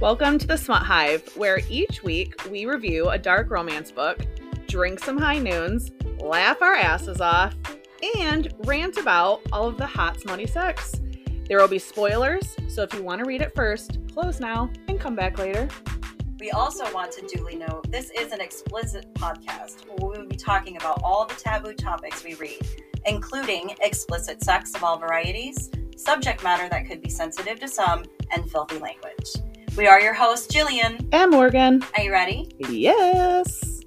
Welcome to the Smut Hive, where each week we review a dark romance book, drink some high noons, laugh our asses off, and rant about all of the hot, smutty sex. There will be spoilers, so if you want to read it first, close now and come back later. We also want to duly note this is an explicit podcast where we will be talking about all the taboo topics we read, including explicit sex of all varieties, subject matter that could be sensitive to some, and filthy language. We are your hosts, Jillian. And Morgan. Are you ready? Yes.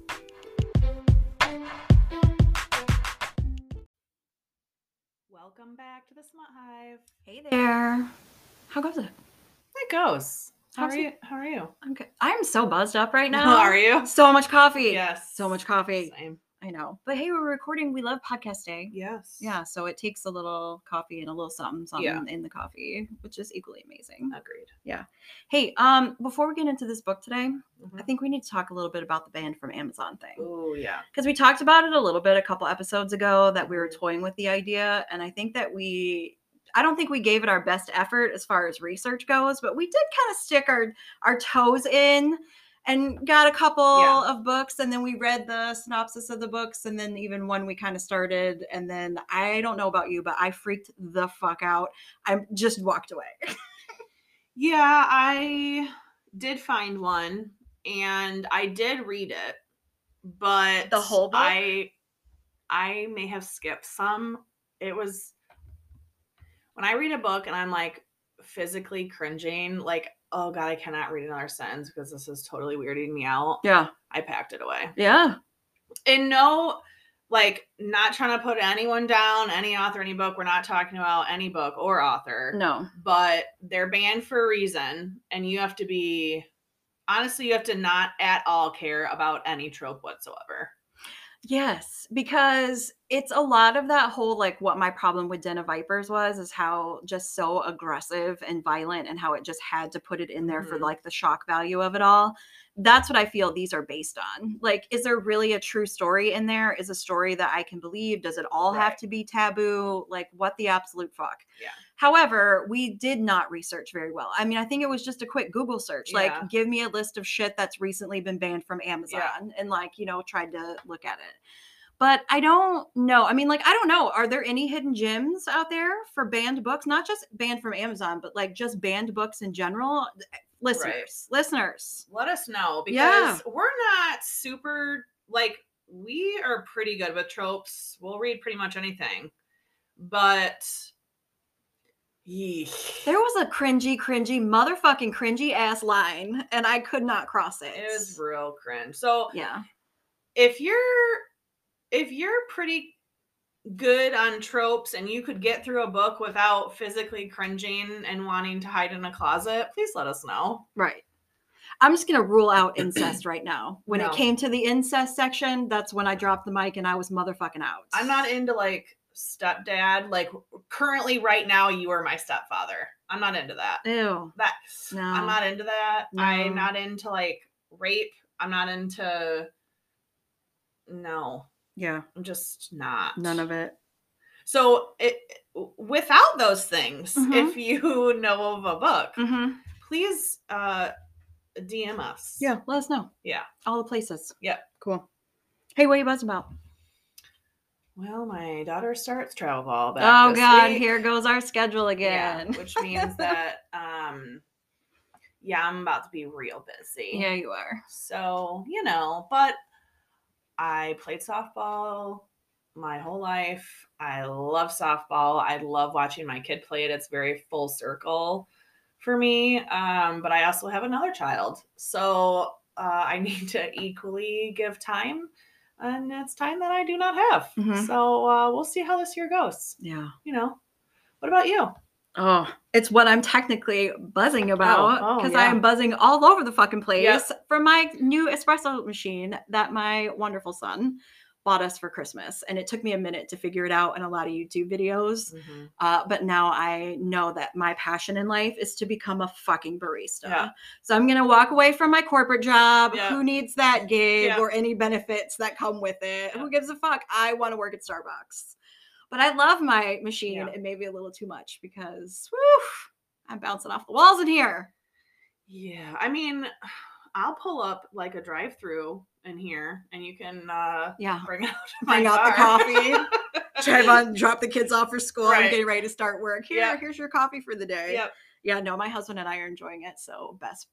Welcome back to the Smut Hive. Hey there. How goes it? It goes. How How's are it- you? How are you? I'm good. I'm so buzzed up right now. How are you? So much coffee. Yes. So much coffee. Same. I know. But hey, we're recording. We love podcast day. Yes. Yeah, so it takes a little coffee and a little something, something Yeah. in the coffee, which is equally amazing. Agreed. Yeah. Hey, um, before we get into this book today, I Mhm. think we need to talk a little bit about the band from Amazon thing. Oh yeah. Because we talked about it a little bit a couple episodes ago that we were Mhm. toying with the idea. And I think that we I don't think we gave it our best effort as far as research goes, but we did kind of stick our our toes in and got a couple Yeah. of books and then we read the synopsis of the books and then even one we kind of started and then I don't know about you, but I freaked the fuck out. I just walked away. Yeah, I did find one and I did read it, but The whole book? I I may have skipped some. It was when I read a book and I'm like physically cringing, like, oh god, I cannot read another sentence because this is totally weirding me out. Yeah. I packed it away. Yeah. And no like not trying to put anyone down, any author, any book. We're not talking about any book or author No. but they're banned for a reason and you have to be honestly you have to not at all care about any trope whatsoever Yes, because it's a lot of that whole like what my problem with Den of Vipers was is how just so aggressive and violent and how it just had to put it in there for Mhm. like the shock value of it all. That's what I feel these are based on. Like, is there really a true story in there? Is a story that I can believe? Does it all have to be taboo? Like, what the absolute fuck? Yeah. However, we did not research very well. I mean, I think it was just a quick Google search. Yeah. Like, give me a list of shit that's recently been banned from Amazon and, like, you know, tried to look at it. But I don't know. I mean, like, I don't know. Are there any hidden gems out there for banned books? Not just banned from Amazon, but like just banned books in general? Eh, listeners, listeners. let us know because Yeah. we're not super like we are pretty good with tropes we'll read pretty much anything but yeesh. There was a cringy, cringy, motherfucking cringy ass line, and I could not cross it. it was real cringe so yeah. if you're if you're pretty good on tropes and you could get through a book without physically cringing and wanting to hide in a closet, please let us know. Right. I'm just to rule out incest right now. When No. it came to the incest section, that's when I dropped the mic and I was motherfucking out. I'm not into like stepdad. Like currently, right now, you are my stepfather. I'm not into that. Ew. That No. I'm not into that. No. I'm not into like rape. I'm not into. No, Yeah. I'm just not. None of it. So it without those things, Mhm. if you know of a book, Mm-hmm. please uh DM us. Yeah. Let us know. Yeah. All the places. Yeah. Cool. Hey, what are you buzzing about? Well, my daughter starts travel ball back. oh, God. week. Here goes our schedule Yeah, again. which means that um yeah, I'm about to be real busy. yeah, you are. So, you know, but I played softball my whole life. I love softball. I love watching my kid play it. It's very full circle for me. Um, but I also have another child. So uh, I need to equally give time. And it's time that I do not have. Mhm. So uh, we'll see how this year goes. Yeah. You know, what about you? Oh, it's what I'm technically buzzing about oh, because I am buzzing all over the fucking place Yep. from my new espresso machine that my wonderful son bought us for Christmas. And it took me a minute to figure it out in a lot of YouTube videos. Uh, but now I know that my passion in life is to become a fucking barista. Yeah. So I'm going to walk away from my corporate job. Yeah. Who needs that gig Yeah. or any benefits that come with it? Who gives a fuck? I want to work at Starbucks. But I love my machine and maybe a little too much because whew, I'm bouncing off the walls in here. Yeah, I mean, I'll pull up like a drive-through in here, and you can uh Yeah. bring out Bring my out the coffee. Drive on, drop the kids off for school. I'm getting ready to start work. Here, Yep. here's your coffee for the day. Yep. Yeah, no, my husband and I are enjoying it. So best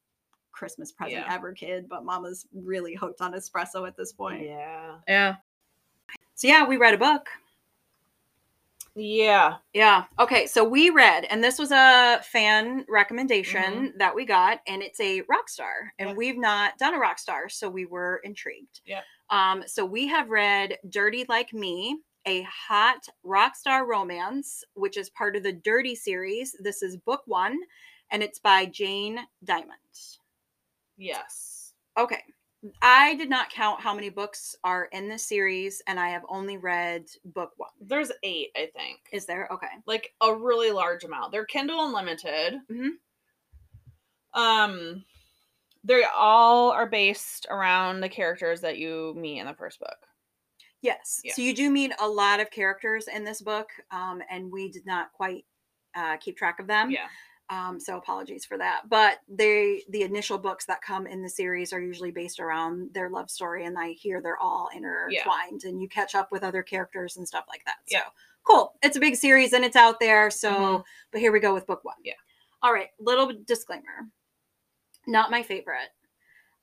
Christmas present Yeah. ever, kid. But Mama's really hooked on espresso at this point. Yeah. Yeah. So yeah, we read a book. Yeah. Yeah. Okay. So we read, and this was a fan recommendation that we got, and it's a rock star, and Yep. we've not done a rock star, so we were intrigued. Yeah. Um. So we have read "Dirty Like Me," a hot rock star romance, which is part of the Dirty series. This is book one, and it's by Jaine Diamond. Yes. Okay. I did not count how many books are in this series, and I have only read book one. There's eight, I think. Is there? Okay. like a really large amount. They're Kindle Unlimited. Mhm. Um, they all are based around the characters that you meet in the first book. Yes. Yeah. So you do meet a lot of characters in this book, um, and we did not quite uh, keep track of them. Yeah, Um, so apologies for that. But they, the initial books that come in the series are usually based around their love story, and I hear they're all intertwined, and you catch up with other characters and stuff like that. So Yeah. cool. It's a big series, and it's out there. So, Mhm. but here we go with book one. Yeah. All right. Little disclaimer. Not my favorite.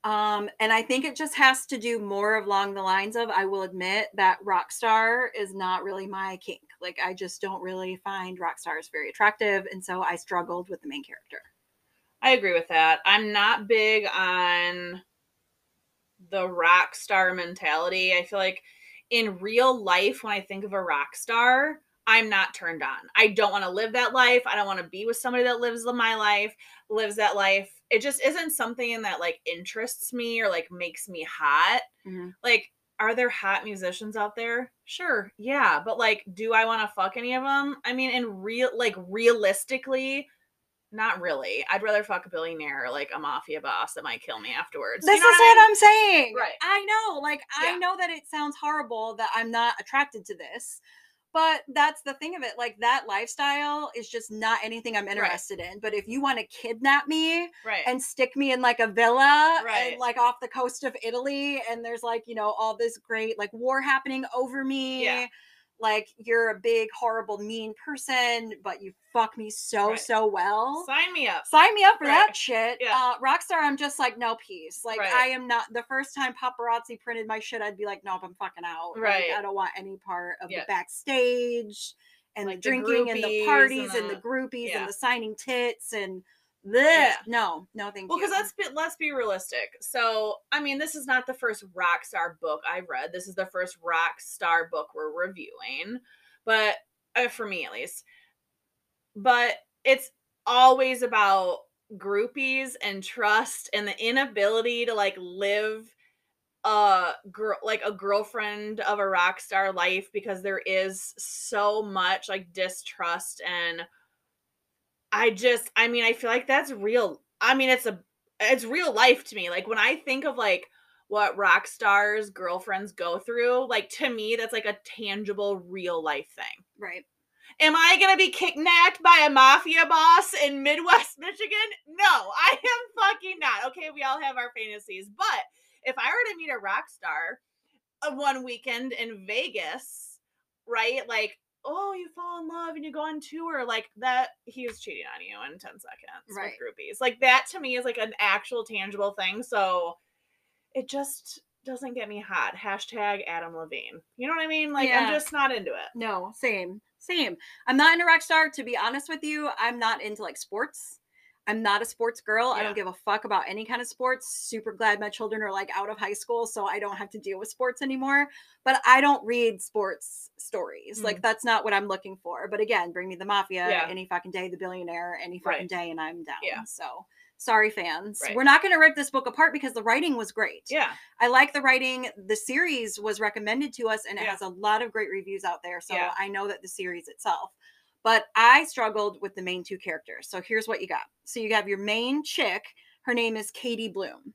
Um, and I think it just has to do more along the lines of I will admit that Rockstar is not really my kink. Like I just don't really find rock stars very attractive, and so I struggled with the main character. I agree with that. I'm not big on the rock star mentality. I feel like in real life, when I think of a rock star, I'm not turned on. I don't want to live that life. I don't want to be with somebody that lives my life, lives that life. It just isn't something that like interests me or like makes me hot. Mhm. Like, are there hot musicians out there? Sure, yeah, but like, do I want to fuck any of them? I mean, in real, like, realistically, not really. I'd rather fuck a billionaire or like a mafia boss that might kill me afterwards. This You know is what I mean? I'm saying. Right. I know. Like I know that it sounds horrible that I'm not attracted to this. But that's the thing of it. Like that lifestyle is just not anything I'm interested in. But if you want to kidnap me Right. and stick me in like a villa Right. and like off the coast of Italy and there's like, you know, all this great like war happening over me. Yeah. Like you're a big, horrible, mean person, but you fuck me so, Right. so well. Sign me up. Sign me up for Right. that shit. Yeah. Uh, Rockstar, I'm just like, no peace. Like, Right. I am not. The first time paparazzi printed my shit, I'd be like, nope, I'm fucking out. Like, Right. I don't want any part of Yeah. the backstage and Like the the drinking and the parties and and the, the- groupies yeah. and the signing tits and bleh. Yeah. No, no, thank Well, you. because let's be, let's be realistic. So, I mean, this is not the first rock star book I've read. This is the first rock star book we're reviewing, but uh, for me at least. But it's always about groupies and trust and the inability to like live a girl like a girlfriend of a rock star life because there is so much like distrust and I just I mean I feel like that's real. I mean it's a it's real life to me. Like when I think of like what rock stars girlfriends go through, like to me that's like a tangible real life thing. right. Am I going to be kidnapped by a mafia boss in Midwest Michigan? No, I am fucking not. Okay, we all have our fantasies, but if I were to meet a rock star uh, one weekend in Vegas, right? Like, oh, you fall in love and you go on tour, like that, he was cheating on you in 10 seconds Right. with groupies. Like, that to me is like an actual tangible thing. So it just doesn't get me hot. Hashtag Adam Levine. You know what I mean? Like, Yeah. I'm just not into it. No, same, same. I'm not into rock star. To be honest with you, I'm not into like sports. I'm not a sports girl. I don't give a fuck about any kind of sports. Super glad my children are like out of high school, so I don't have to deal with sports anymore. But I don't read sports stories. Like that's not what I'm looking for. But again, bring me the mafia Mm. Yeah. any fucking day, the billionaire any fucking Right. day, and I'm down. Yeah. So sorry, fans. Right. We're not going to rip this book apart because the writing was great. Yeah. I like the writing. The series was recommended to us and it Yeah. has a lot of great reviews out there. So Yeah. I know that the series itself. But I struggled with the main two characters. So here's what you got. So you have your main chick. Her name is Katie Bloom.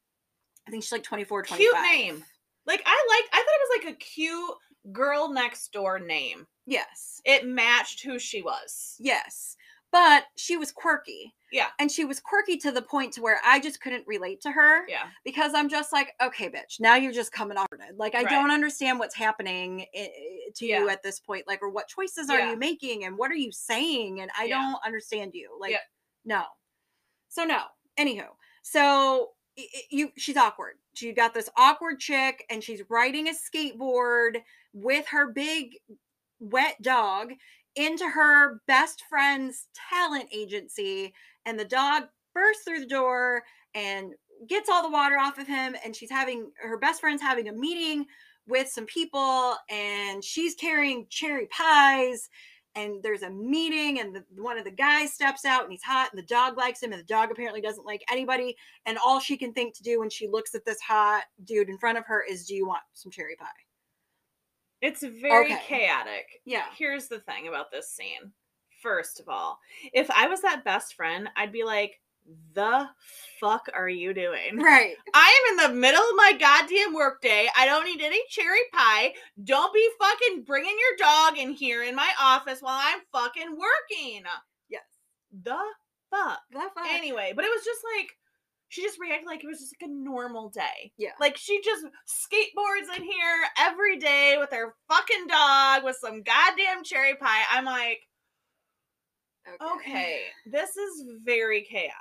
I think she's like 24, 25. Cute name. Like I like I thought it was like a cute girl next door name. Yes. It matched who she was. Yes. But she was quirky. Yeah. And she was quirky to the point to where I just couldn't relate to her Yeah. because I'm just like, okay, bitch, now you're just coming off it. Like, I Right. don't understand what's happening i- i- to you at this point. Like, or what choices are Yeah. you making and what are you saying? And I Yeah. don't understand you. Like, Yeah. no. So, no. Anywho, so you she's awkward. She got this awkward chick and she's riding a skateboard with her big wet dog into her best friend's talent agency and the dog bursts through the door and gets all the water off of him and she's having her best friend's having a meeting with some people and she's carrying cherry pies and there's a meeting and the, one of the guys steps out and he's hot and the dog likes him and the dog apparently doesn't like anybody and all she can think to do when she looks at this hot dude in front of her is do you want some cherry pie It's very Okay. chaotic. yeah Here's the thing about this scene. First of all, if I was that best friend, I'd be like, the fuck are you doing? right I am in the middle of my goddamn workday. I don't need any cherry pie. Don't be fucking bringing your dog in here in my office while I'm fucking working. yes The fuck? that fuck. Anyway, but it was just like, she just reacted like it was just like a normal day. yeah Like she just skateboards in here every day with her fucking dog with some goddamn cherry pie. I'm like, okay, this is very chaotic.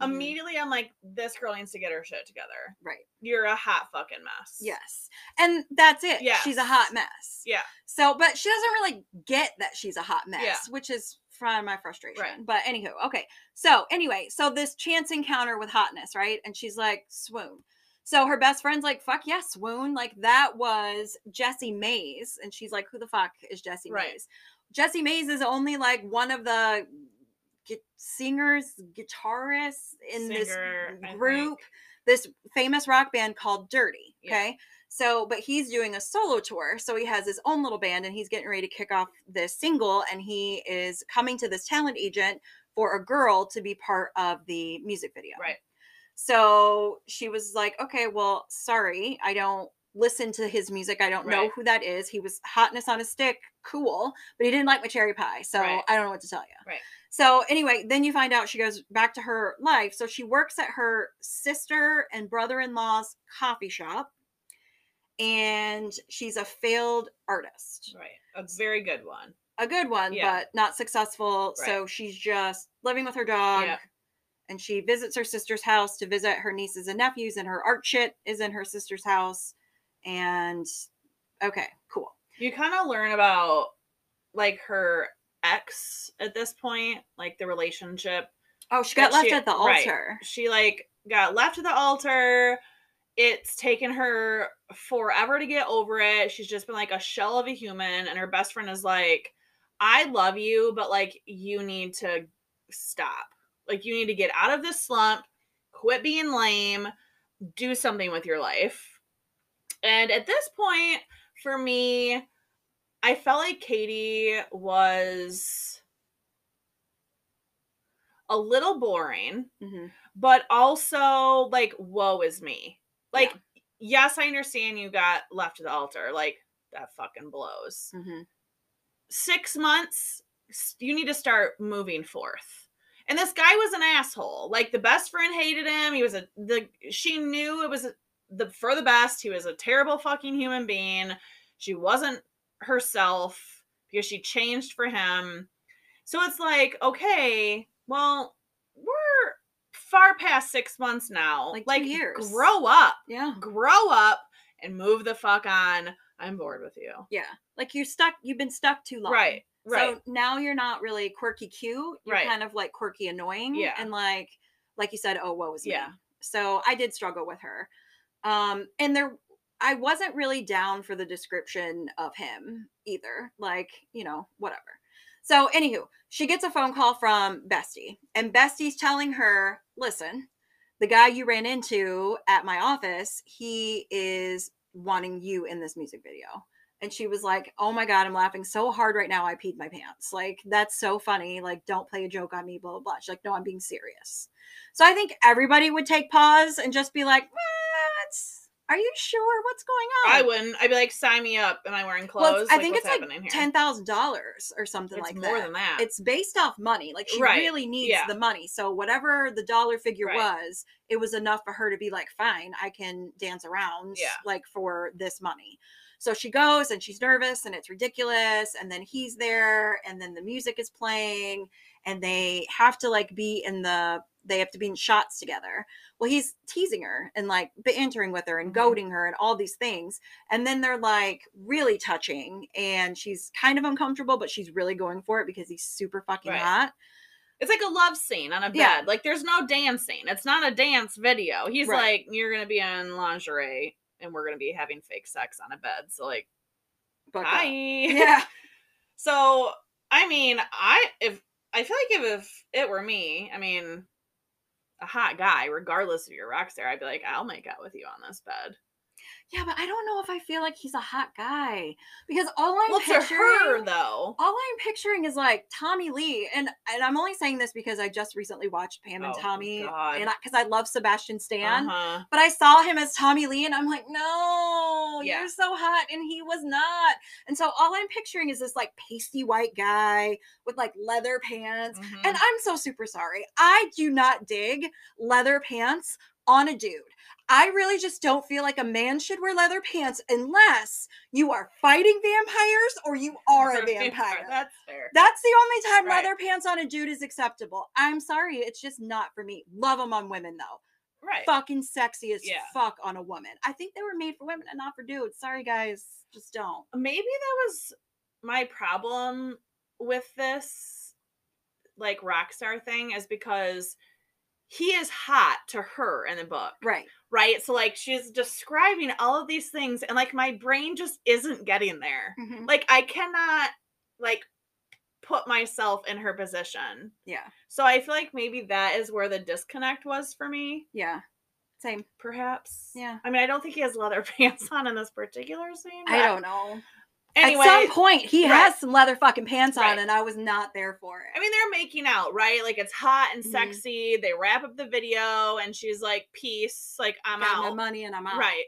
Mhm. Immediately, I'm like, this girl needs to get her shit together. right You're a hot fucking mess. Yes. And that's it. Yeah. She's a hot mess. Yeah. So, but she doesn't really get that she's a hot mess, Yeah. which is from my frustration. Right. But anywho, okay. So, anyway, so this chance encounter with hotness, right? And she's like, swoon. So her best friend's like, fuck yeah, swoon. Like that was Jesse Mayes. And she's like, who the fuck is Jesse Right. Mayes? Jesse Mayes is only like one of the gu- singers, guitarists in Singer, this group, this famous rock band called Dirty. Yeah. So, but he's doing a solo tour. So he has his own little band and he's getting ready to kick off this single. And he is coming to this talent agent for a girl to be part of the music video. Right. So she was like, okay, well, sorry, I don't listen to his music. I don't know who that is. He was hotness on a stick, cool, but he didn't like my cherry pie. So Right. I don't know what to tell you. Right. So anyway, then you find out she goes back to her life. So she works at her sister and brother-in-law's coffee shop. And she's a failed artist Right. A very good one. a good one, Yeah. but not successful. So she's just living with her dog. Yeah. And she visits her sister's house to visit her nieces and nephews, and her art shit is in her sister's house. And okay, cool. You kind of learn about like her ex at this point, like the relationship. Oh, she got left she- at the right. altar. She like got left at the altar. It's taken her forever to get over it. She's just been like a shell of a human, and her best friend is like, I love you, but like you need to stop. Like you need to get out of this slump, quit being lame, do something with your life. And at this point, for me, I felt like Katie was a little boring, Mhm. but also like, woe is me. Like, yes, I understand you got left to the altar. Like, that fucking blows Mhm. six months, you need to start moving forth. And this guy was an asshole. Like the best friend hated him. He was a the she knew it was the for the best. He was a terrible fucking human being. She wasn't herself because she changed for him. So it's like, okay, well, far past six months now. Like like years. grow up, Yeah. grow up, and move the fuck on. I'm bored with you. Yeah. Like you're stuck, you've been stuck too long. Right. Right. So now you're not really quirky cute. You're Right. kind of like quirky annoying. Yeah. And like like you said, oh what was me. Yeah. So I did struggle with her. Um and there I wasn't really down for the description of him either. Like, you know, whatever. So anywho, she gets a phone call from Bestie, and Bestie's telling her, listen, the guy you ran into at my office, he is wanting you in this music video. And she was like, Oh my God, I'm laughing so hard right now. I peed my pants. Like, that's so funny. Like, don't play a joke on me, blah, blah, blah. She's like, No, I'm being serious. So I think everybody would take pause and just be like, What? Are you sure? What's going on? I wouldn't. I'd be like, sign me up. Am I wearing clothes? it's- I think it's like ten thousand dollars or something It's like more that. More than that. It's based off money. Like she Right. really needs Yeah. the money. So whatever the dollar figure Right. was, it was enough for her to be like, fine, I can dance around Yeah. like for this money. So she goes and she's nervous and it's ridiculous. And then he's there and then the music is playing and they have to like be in the they have to be in shots together. Well, he's teasing her and like bantering with her and Mhm. goading her and all these things. And then they're like really touching and she's kind of uncomfortable, but she's really going for it because he's super fucking Right. hot. It's like a love scene on a bed. Yeah. Like there's no dancing. It's not a dance video. He's Right. like, you're gonna be in lingerie and we're gonna be having fake sex on a bed. So like, hi. yeah. So I mean, I if I feel like if, if it were me, I mean, a hot guy, regardless of your rock star, I'd be like, I'll make out with you on this bed. Yeah, but I don't know if I feel like he's a hot guy because all I'm well, picturing, her though. all I'm picturing is like Tommy Lee, and and I'm only saying this because I just recently watched Pam and Oh, Tommy, God. and because I, love Sebastian Stan, Uh-huh. but I saw him as Tommy Lee, and I'm like, no, Yeah. you're so hot, and he was not, and so all I'm picturing is this like pasty white guy with like leather pants, Mhm. and I'm so super sorry, I do not dig leather pants on a dude. I really just don't feel like a man should wear leather pants unless you are fighting vampires or you are a vampire. That's fair. That's the only time Right. leather pants on a dude is acceptable. I'm sorry, it's just not for me. Love them on women though. right. Fucking sexy as Yeah. fuck on a woman. I think they were made for women and not for dudes. Sorry guys, just don't. maybe that was my problem with this like rock star thing is because he is hot to her in the book Right. right so like she's describing all of these things and like my brain just isn't getting there Mhm. like i cannot like put myself in her position Yeah. so i feel like maybe that is where the disconnect was for me Yeah. Same. perhaps Yeah. i mean i don't think he has leather pants on in this particular scene I don't know. Anyway At some point, he Right. has some leather fucking pants on, Right. and I was not there for it. I mean, they're making out, right? Like it's hot and Mhm. sexy. They wrap up the video, and she's like, "Peace, like I'm got my out." money and I'm out. Right.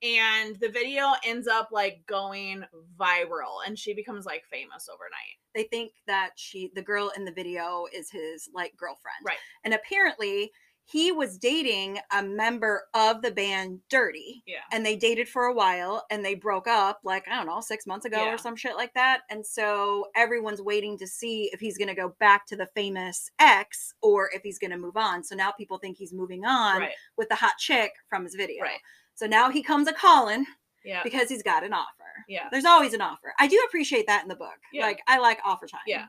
And the video ends up like going viral, and she becomes like famous overnight. They think that she, the girl in the video, is his like girlfriend. Right. And apparently, he was dating a member of the band Dirty. Yeah. and they dated for a while and they broke up like i don't know six months ago Yeah. or some shit like that and so everyone's waiting to see if he's going to go back to the famous ex or if he's going to move on so now people think he's moving on Right. with the hot chick from his video Right. so now he comes a calling Yeah. because he's got an offer Yeah. there's always an offer i do appreciate that in the book Yeah. like i like offer time Yeah.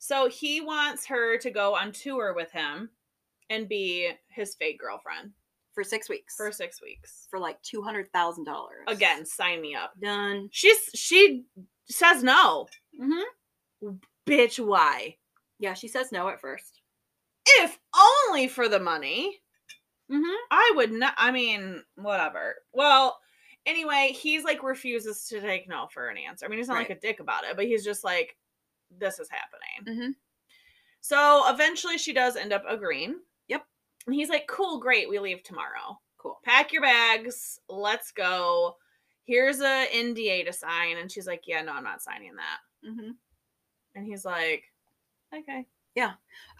So he wants her to go on tour with him and be his fake girlfriend for six weeks for six weeks. for like $200000 Again, sign me up. done She's she says no. hmm Bitch, why? yeah she says no at first If only for the money. mm-hmm I would not. I mean, whatever. Well, anyway, he's like refuses to take no for an answer. I mean, he's not like a dick about it, but he's just like, this is happening. Mhm. So eventually she does end up agreeing. And he's like, cool, great. We leave tomorrow. cool Pack your bags. Let's go. Here's a NDA to sign. And she's like, yeah, no, I'm not signing that. mm-hmm And he's like, okay.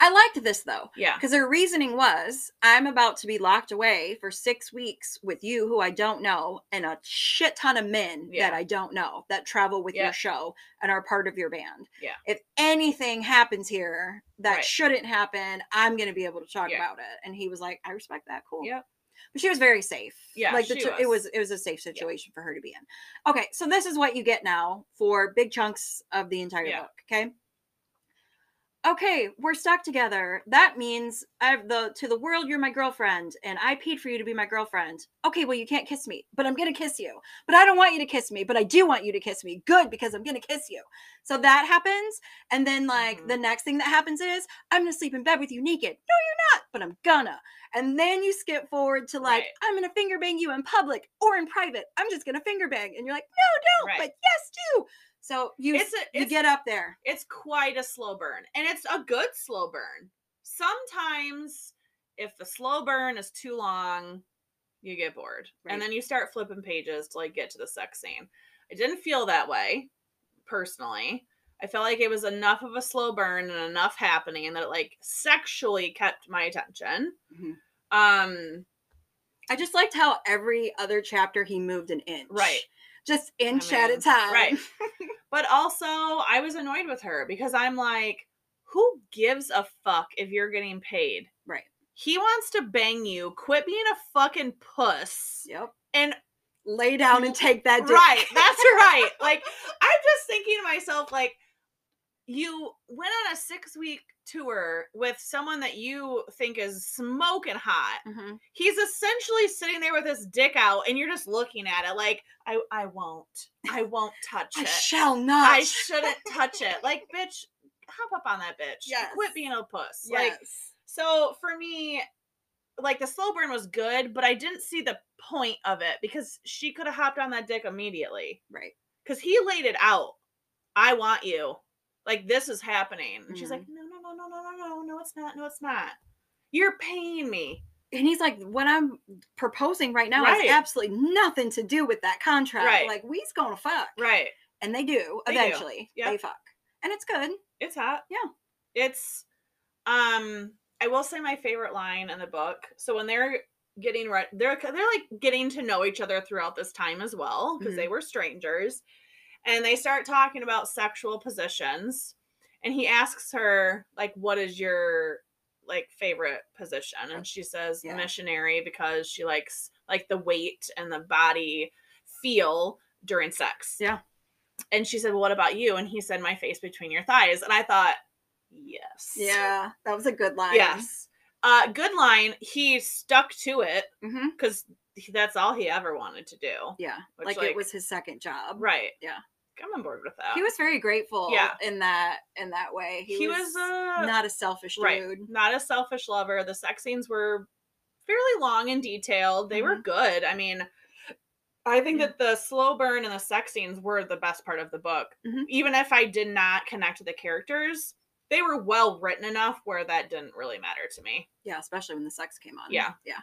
I liked this though, Yeah. because her reasoning was I'm about to be locked away for six weeks with you, who I don't know, and a shit ton of men Yeah. that I don't know that travel with Yeah. your show and are part of your band. Yeah. If anything happens here that Right. shouldn't happen, I'm going to be able to talk Yeah. about it. And he was like, I respect that. Cool. Yep. But she was very safe. Yeah, like the two- it was. was it was a safe situation for her to be in. Okay, so this is what you get now for big chunks of the entire Yeah. book. Okay. Okay, we're stuck together. That means I've the to the world you're my girlfriend, and I paid for you to be my girlfriend. Okay, well you can't kiss me, but I'm gonna kiss you. But I don't want you to kiss me, but I do want you to kiss me. Good, because I'm gonna kiss you. So that happens, and then like Mhm. the next thing that happens is I'm gonna sleep in bed with you naked. No, you're not, but I'm gonna. And then you skip forward to like, Right. I'm gonna finger bang you in public or in private. I'm just gonna finger bang. And you're like, no, don't, Right. but yes, do. So you, It's a- you it's- get up there. it's quite a slow burn and it's a good slow burn sometimes if the slow burn is too long you get bored. Right. And then you start flipping pages to like get to the sex scene. I didn't feel that way personally. I felt like it was enough of a slow burn and enough happening and that it like sexually kept my attention. Mhm. Um I just liked how every other chapter he moved an inch. Right. Just inch at mean, a time. right. but also I was annoyed with her because I'm like who gives a fuck if you're getting paid? Right. He wants to bang you. Quit being a fucking puss. Yep. And Lay down and take that dick. Right. That's right. Like I'm just thinking to myself, like, you went on a six week tour with someone that you think is smoking hot. Mhm. He's essentially sitting there with his dick out, and you're just looking at it like, I, I won't. I won't touch I it. shall not. I shouldn't touch it. Like, bitch, hop up on that bitch. Yes. Quit being a puss. Yes. Like, so for me, like the slow burn was good, but I didn't see the point of it because she could have hopped on that dick immediately. right. Because he laid it out. I want you. Like this is happening. And she's like, no, no, no, no, no, no, no, no, it's not. No, it's not. You're paying me. And he's like, what I'm proposing right now Right. has absolutely nothing to do with that contract. Right. Like, we's gonna fuck. Right. And they do They do. eventually. Yep. They fuck. And it's good. It's hot. Yeah. It's um I will say my favorite line in the book. So when they're getting right they're they're like getting to know each other throughout this time as well because they were strangers and they start talking about sexual positions and he asks her like what is your like favorite position and she says Yeah. missionary because she likes like the weight and the body feel during sex Yeah. and she said well, what about you and he said my face between your thighs and i thought yes Yeah. That was a good line. yes uh good line he stuck to it because that's all he ever wanted to do Yeah. Which, like, like- it was his second job. right Yeah. I'm on board with that He was very grateful Yeah. in that in that way. He, he, was, was, uh not a selfish right dude. not a selfish lover the sex scenes were fairly long and detailed they Mm-hmm. were good i mean i think Yeah. that the slow burn and the sex scenes were the best part of the book Mhm. even if i did not connect to the characters they were well written enough where that didn't really matter to me Yeah, especially when the sex came on. Yeah. Yeah.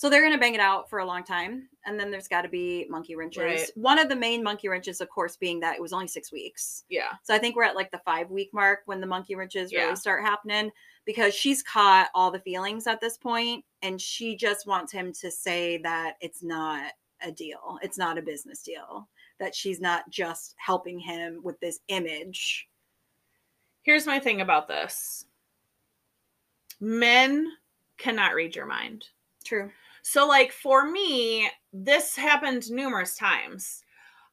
So they're gonna bang it out for a long time, and then there's got to be monkey wrenches. Right. One of the main monkey wrenches, of course, being that it was only six weeks. yeah So I think we're at like the five week mark when the monkey wrenches Yeah. really start happening because she's caught all the feelings at this point, and she just wants him to say that it's not a deal, it's not a business deal, that she's not just helping him with this image. here's my thing about this men cannot read your mind True. So like for me, this happened numerous times.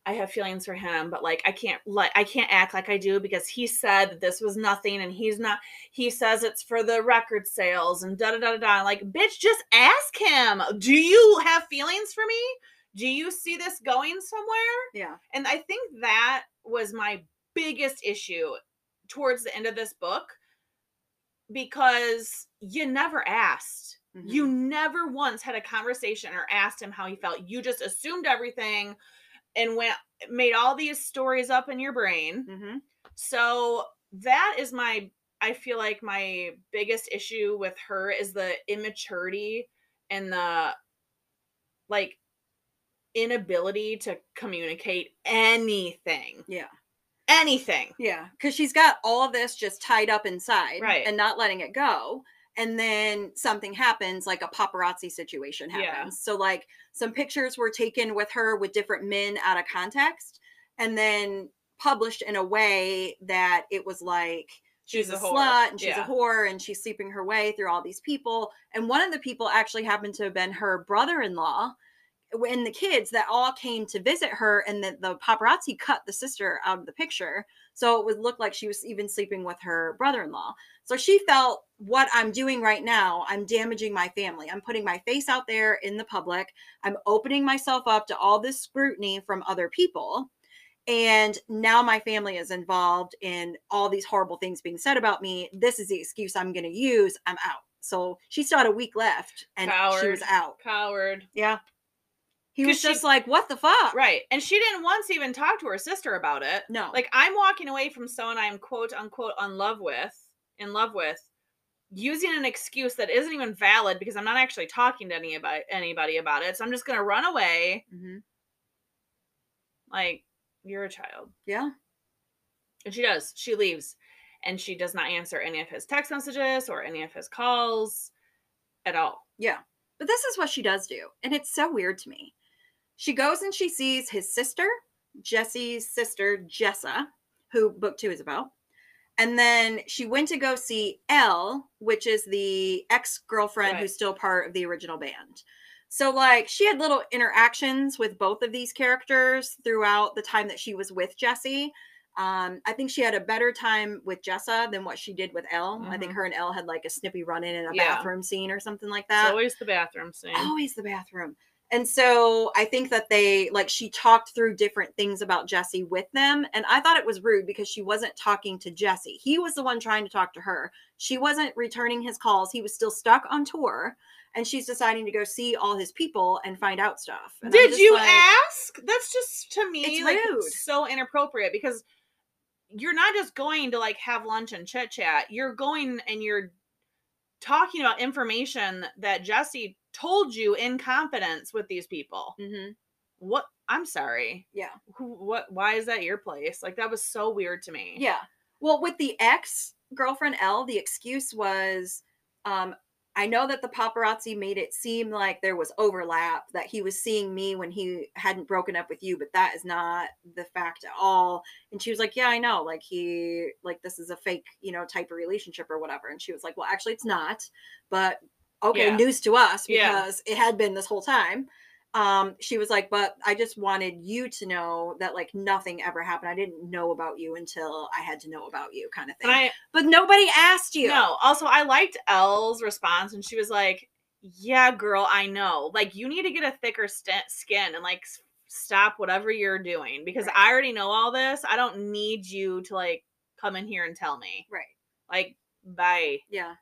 I have feelings for him, but like I can't like I can't act like I do because he said that this was nothing and he's not he says it's for the record sales and da da da da da. Like, bitch, just ask him. Do you have feelings for me? Do you see this going somewhere? Yeah. And I think that was my biggest issue towards the end of this book because you never asked. Mhm. You never once had a conversation or asked him how he felt. You just assumed everything and went made all these stories up in your brain. Mhm. So that is my I feel like my biggest issue with her is the immaturity and the like inability to communicate anything. Yeah. Anything. Yeah, because she's got all of this just tied up inside, Right. and not letting it go. And then something happens, like a paparazzi situation happens. Yeah. So, like, some pictures were taken with her with different men out of context, and then published in a way that it was like she's, She's a, a slut and she's Yeah. a whore and she's sleeping her way through all these people. And one of the people actually happened to have been her brother-in-law and the kids that all came to visit her and the, the paparazzi cut the sister out of the picture so it would look like she was even sleeping with her brother-in-law so she felt what i'm doing right now i'm damaging my family i'm putting my face out there in the public i'm opening myself up to all this scrutiny from other people and now my family is involved in all these horrible things being said about me this is the excuse i'm going to use i'm out so she still had a week left and she was out Coward. yeah. He was she- just like, what the fuck? Right. And she didn't once even talk to her sister about it. No. Like I'm walking away from someone I'm quote unquote on love with, in love with, using an excuse that isn't even valid because I'm not actually talking to anybody anybody about it. So I'm just gonna run away. hmm Like, you're a child. Yeah. And she does. She leaves. And she does not answer any of his text messages or any of his calls at all. Yeah. But this is what she does do. And it's so weird to me. She goes and she sees his sister, Jesse's sister, Jessa, who book two is about. And then she went to go see Elle, which is the ex girlfriend Right. who's still part of the original band. So, like, she had little interactions with both of these characters throughout the time that she was with Jesse. Um, I think she had a better time with Jessa than what she did with Elle. I think Mhm. her and Elle had like a snippy run in in a Yeah. bathroom scene or something like It's that always the bathroom scene. always the bathroom. And so I think that they like she talked through different things about Jesse with them. And I thought it was rude because she wasn't talking to Jesse. He was the one trying to talk to her. She wasn't returning his calls. He was still stuck on tour. And she's deciding to go see all his people and find out stuff. And Did you like, ask? That's just to me It's like rude. so inappropriate because you're not just going to like have lunch and chit chat. You're going and you're talking about information that Jesse told you in confidence with these people. Mhm. What? I'm sorry. Yeah. Who? What? Why is that your place? Like that was so weird to me. Yeah. Well, with the ex girlfriend Elle, the excuse was um, I know that the paparazzi made it seem like there was overlap, that he was seeing me when he hadn't broken up with you, but that is not the fact at all. And she was like, Yeah, I know. Like, he, like, this is a fake, you know, type of relationship or whatever. And she was like, Well, actually, it's not. But okay, Yeah. news to us Yeah. because it had been this whole time um she was like but i just wanted you to know that like nothing ever happened i didn't know about you until i had to know about you kind of thing I but nobody asked you no. Also, I liked Elle's response, and she was like, "Yeah, girl, I know. Like, you need to get a thicker st- skin and like stop whatever you're doing because Right. I already know all this. I don't need you to like come in here and tell me. right Like, bye. yeah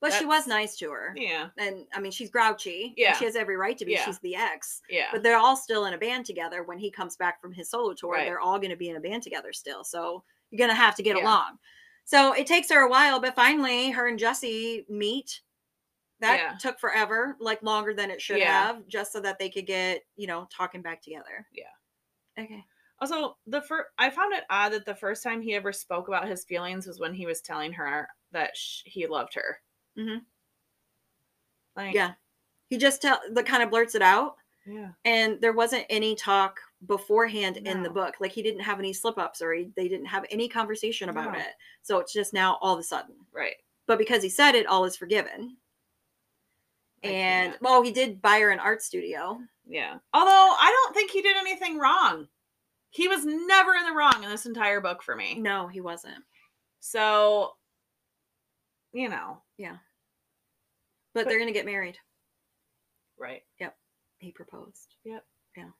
but she was nice to her Yeah, and i mean she's grouchy Yeah. she has every right to be Yeah. she's the ex yeah, but they're all still in a band together when he comes back from his solo tour Right. they're all going to be in a band together still so you're going to have to get Yeah. along so it takes her a while but finally her and jesse meet that Yeah. took forever like longer than it should have just so that they could get you know talking back together Yeah. okay Also, the first I found it odd that the first time he ever spoke about his feelings was when he was telling her that sh- he loved her. Mhm. Like, yeah he just tell the kind of blurts it out yeah, and there wasn't any talk beforehand in the book like he didn't have any slip ups or he, they didn't have any conversation about No. it so it's just now all of a sudden right. but because he said it all is forgiven and can't. well he did buy her an art studio Yeah. Although I don't think he did anything wrong. He was never in the wrong in this entire book for me. no he wasn't So, you know, but But- they're gonna get married right. Yep. He proposed Yep. Yeah.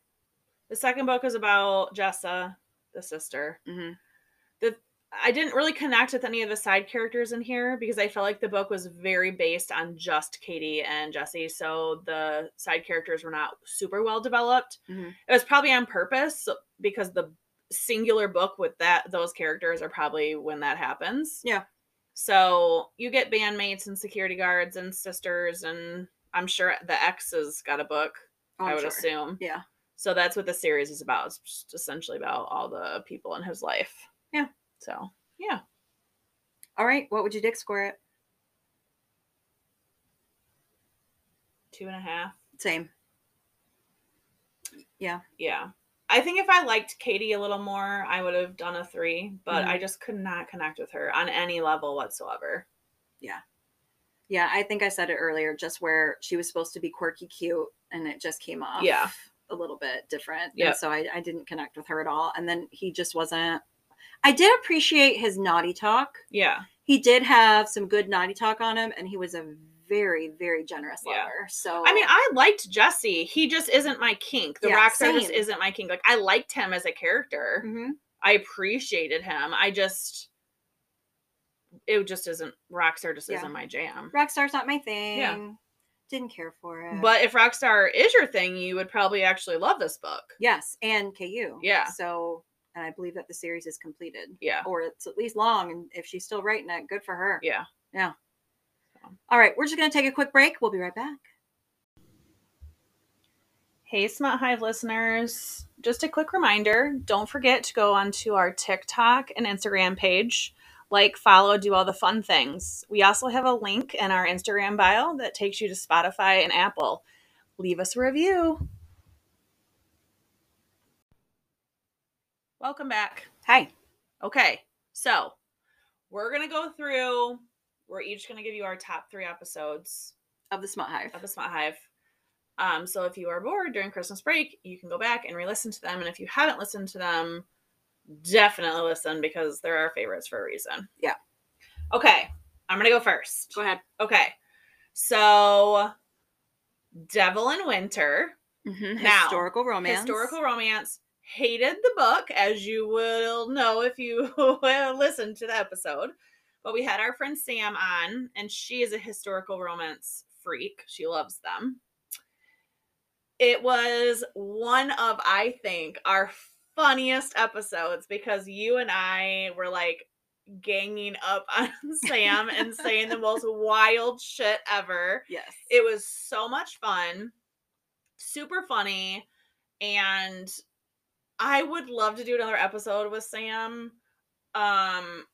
The second book is about Jessa, the sister. hmm I didn't really connect with any of the side characters in here because I felt like the book was very based on just Katie and Jesse. So the side characters were not super well developed. Mhm. It was probably on purpose because the singular book with that those characters are probably when that happens. Yeah. So you get bandmates and security guards and sisters and I'm sure the ex has got a book. Oh, I would sure. assume. yeah So that's what the series is about. It's just essentially about all the people in his life. Yeah. So yeah. all right what would you dick score it Two and a half. same yeah Yeah. I think if I liked Katie a little more, I would have done a three, but mm-hmm. I just could not connect with her on any level whatsoever. yeah Yeah, i think i said it earlier just where she was supposed to be quirky cute and it just came off Yeah. a little bit different Yeah. so I, I didn't connect with her at all and then he just wasn't i did appreciate his naughty talk Yeah. he did have some good naughty talk on him and he was a very very generous Yeah. lover so I mean, I liked Jesse. He just isn't my kink. The Yeah, rock star just isn't my kink. Like I liked him as a character. Mhm. I appreciated him. I just it just isn't Rockstar just Yeah. isn't my jam. rockstar's not my thing Yeah. didn't care for it But if Rockstar is your thing, you would probably actually love this book. yes and ku Yeah. so and i believe that the series is completed Yeah. or it's at least long and if she's still writing it good for her Yeah. Yeah. All right, we're just going to take a quick break. We'll be right back. Hey, Smut Hive listeners. Just a quick reminder don't forget to go onto our TikTok and Instagram page. Like, follow, do all the fun things. We also have a link in our Instagram bio that takes you to Spotify and Apple. Leave us a review. Welcome back. Hi. Okay, so we're going to go through, we're each going to give you our top three episodes Of the Smut Hive. of the Smut Hive. Um, so if you are bored during Christmas break, you can go back and re-listen to them. And if you haven't listened to them, definitely listen because they're our favorites for a reason. Yeah. Okay, I'm gonna go first. Go ahead. Okay, so Devil in Winter, Mm-hmm. Now, Historical romance. historical romance. Hated the book, as you will know if you listen to the episode. But we had our friend Sam on, and she is a historical romance freak. She loves them. It was one of, I think, our funniest episodes because you and I were like ganging up on Sam and saying the most wild shit ever. Yes. It was so much fun, super funny, and I would love to do another episode with Sam. Um,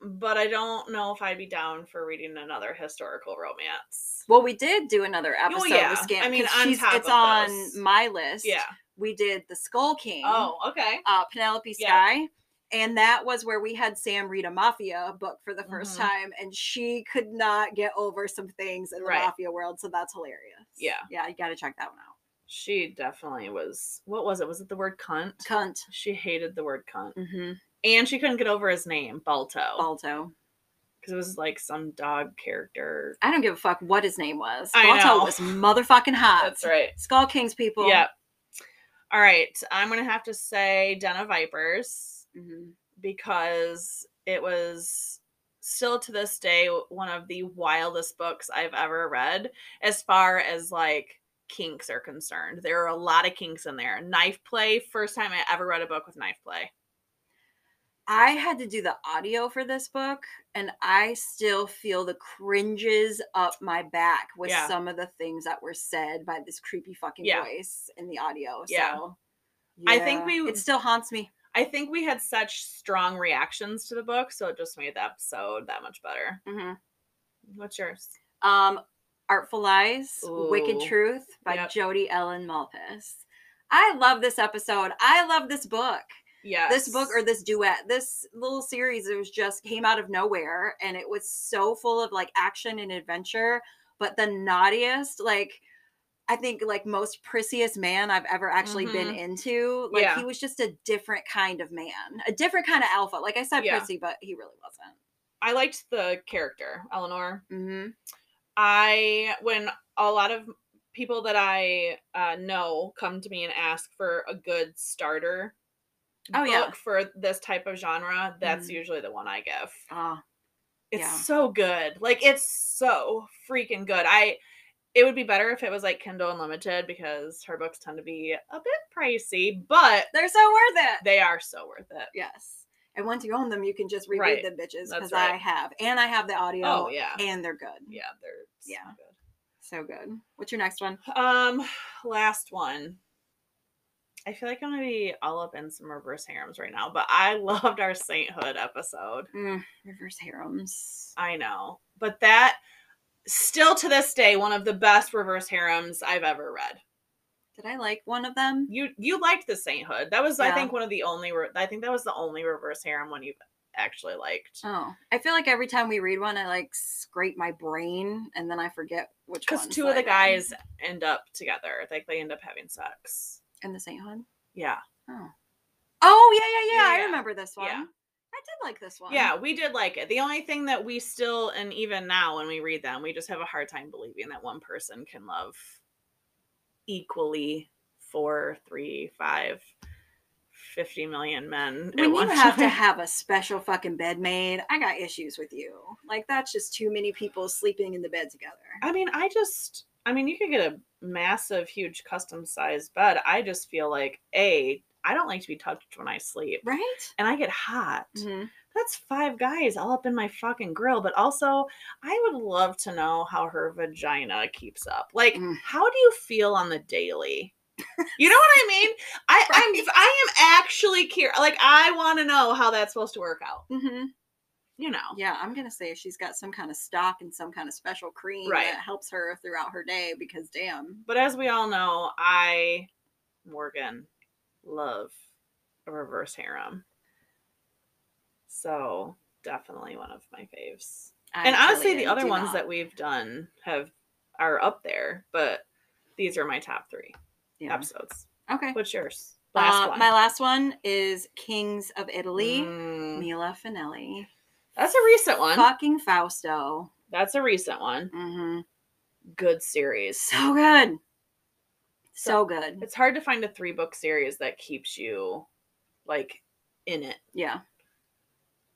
but I don't know if I'd be down for reading another historical romance. well, we did do another episode Oh, yeah. with Sam. I mean, on top it's on those. my list. Yeah. We did the Skull King. Oh, okay. uh, Penelope Yeah. Sky. And that was where we had Sam read a mafia book for the 1st Mhm. time, and she could not get over some things in the Right. mafia world. So that's hilarious. Yeah. Yeah, you got to check that one out. She definitely was. What was it? Was it the word cunt? Cunt. She hated the word cunt. Mm-hmm. And she couldn't get over his name, Balto. Balto. Because it was like some dog character. I don't give a fuck what his name was. I Balto know. was motherfucking hot. That's right. Skull Kings people. Yep. All right. I'm going to have to say Den of Vipers Mhm. because it was still to this day one of the wildest books I've ever read as far as like kinks are concerned. There are a lot of kinks in there. Knife play, first time I ever read a book with knife play. I had to do the audio for this book, and I still feel the cringes up my back with Yeah. some of the things that were said by this creepy fucking Yeah. voice in the audio. Yeah. So, I think we- it still haunts me. I think we had such strong reactions to the book, so it just made the episode that much better. hmm What's yours? Um, Artful Lies, Wicked Truth by Yep. Jodi Ellen Malpas. I love this episode. I love this book. Yes. This book or this duet, this little series, it was just came out of nowhere and it was so full of like action and adventure, but the naughtiest, like I think like most prissiest man I've ever actually been into. Like Yeah. he was just a different kind of man, a different kind of alpha. Like I said, Yeah. prissy, but he really wasn't. I liked the character, Eleanor. Mm-hmm. I when a lot of people that I uh, know come to me and ask for a good starter Oh, book yeah. for this type of genre, that's Mhm. usually the one I give. Oh, It's Yeah. so good. Like it's so freaking good. I it would be better if it was like Kindle Unlimited because her books tend to be a bit pricey, but they're so worth it. they are so worth it. yes. And once you own them, you can just reread Right. them bitches because I have. And I have the audio. Oh, yeah. And they're good. Yeah, they're so Yeah. good. So good. What's your next one? Um, last one. I feel like I'm gonna be all up in some reverse harems right now, but I loved our sainthood episode. Mm, reverse harems. I know, but that still to this day one of the best reverse harems I've ever read. Did I like one of them? You you liked the sainthood. That was I think one of the only. Re- I think that was the only reverse harem one you've actually liked. Oh, I feel like every time we read one, I like scrape my brain and then I forget which Because two of the guys end up together. Like they end up having sex. In the Saint sainthood. Yeah. Oh. Oh yeah, yeah, yeah. I Yeah. remember this one. Yeah. I did like this one. Yeah, we did like it. The only thing that we still, and even now when we read them, we just have a hard time believing that one person can love equally four, three, five, 50 million men. at When you have to have a special fucking bed made, I got issues with you. Like that's just too many people sleeping in the bed together. I mean, I just, I mean, you could get a massive, huge custom sized bed. I just feel like, A, I don't like to be touched when I sleep. Right? And I get hot. Mm-hmm. that's five guys all up in my fucking grill. But also, I would love to know how her vagina keeps up. Like, Mm. how do you feel on the daily? You know what I mean? I I'm I am actually curious. Like, I want to know how that's supposed to work out. Mm-hmm. You know? Yeah, I'm gonna say she's got some kind of stock and some kind of special cream Right. that helps her throughout her day because damn. But as we all know, I, Morgan, love a reverse harem. So definitely one of my faves. I and honestly, the other ones not. that we've done have are up there, but these are my top three yeah. episodes. Okay. What's yours? Last Uh, one. My last one is Kings of Italy. Mm, Mila Finelli. That's a recent one. Fucking Fausto. That's a recent one. Mm-hmm. Good series. So good. So good. It's hard to find a three book series that keeps you like in it. Yeah.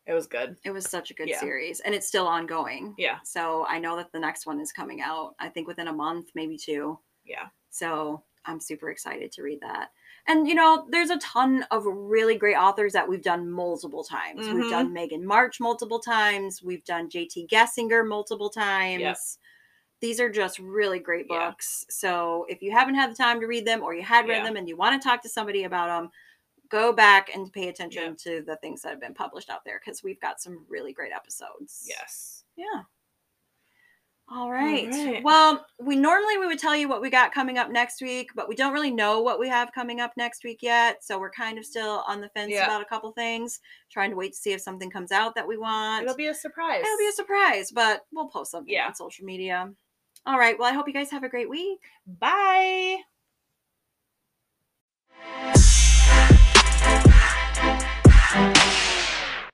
It was good. It was such a good Yeah. series. And it's still ongoing. Yeah. So I know that the next one is coming out, I think within a month, maybe two. Yeah. So I'm super excited to read that. And you know, there's a ton of really great authors that we've done multiple times. We've Mhm. done Meghan March multiple times. We've done JT Geissinger multiple times. These are just really great Yeah. books. So if you haven't had the time to read them or you had read Yeah. them and you want to talk to somebody about them, go back and pay attention Yeah. to the things that have been published out there because we've got some really great episodes. Yes. Yeah. All right. right. Well, we normally we would tell you what we got coming up next week, but we don't really know what we have coming up next week yet. So we're kind of still on the fence Yeah. about a couple things, trying to wait to see if something comes out that we want. It'll be a surprise. It'll be a surprise, but we'll post something Yeah. on social media. All right. Well, I hope you guys have a great week. Bye.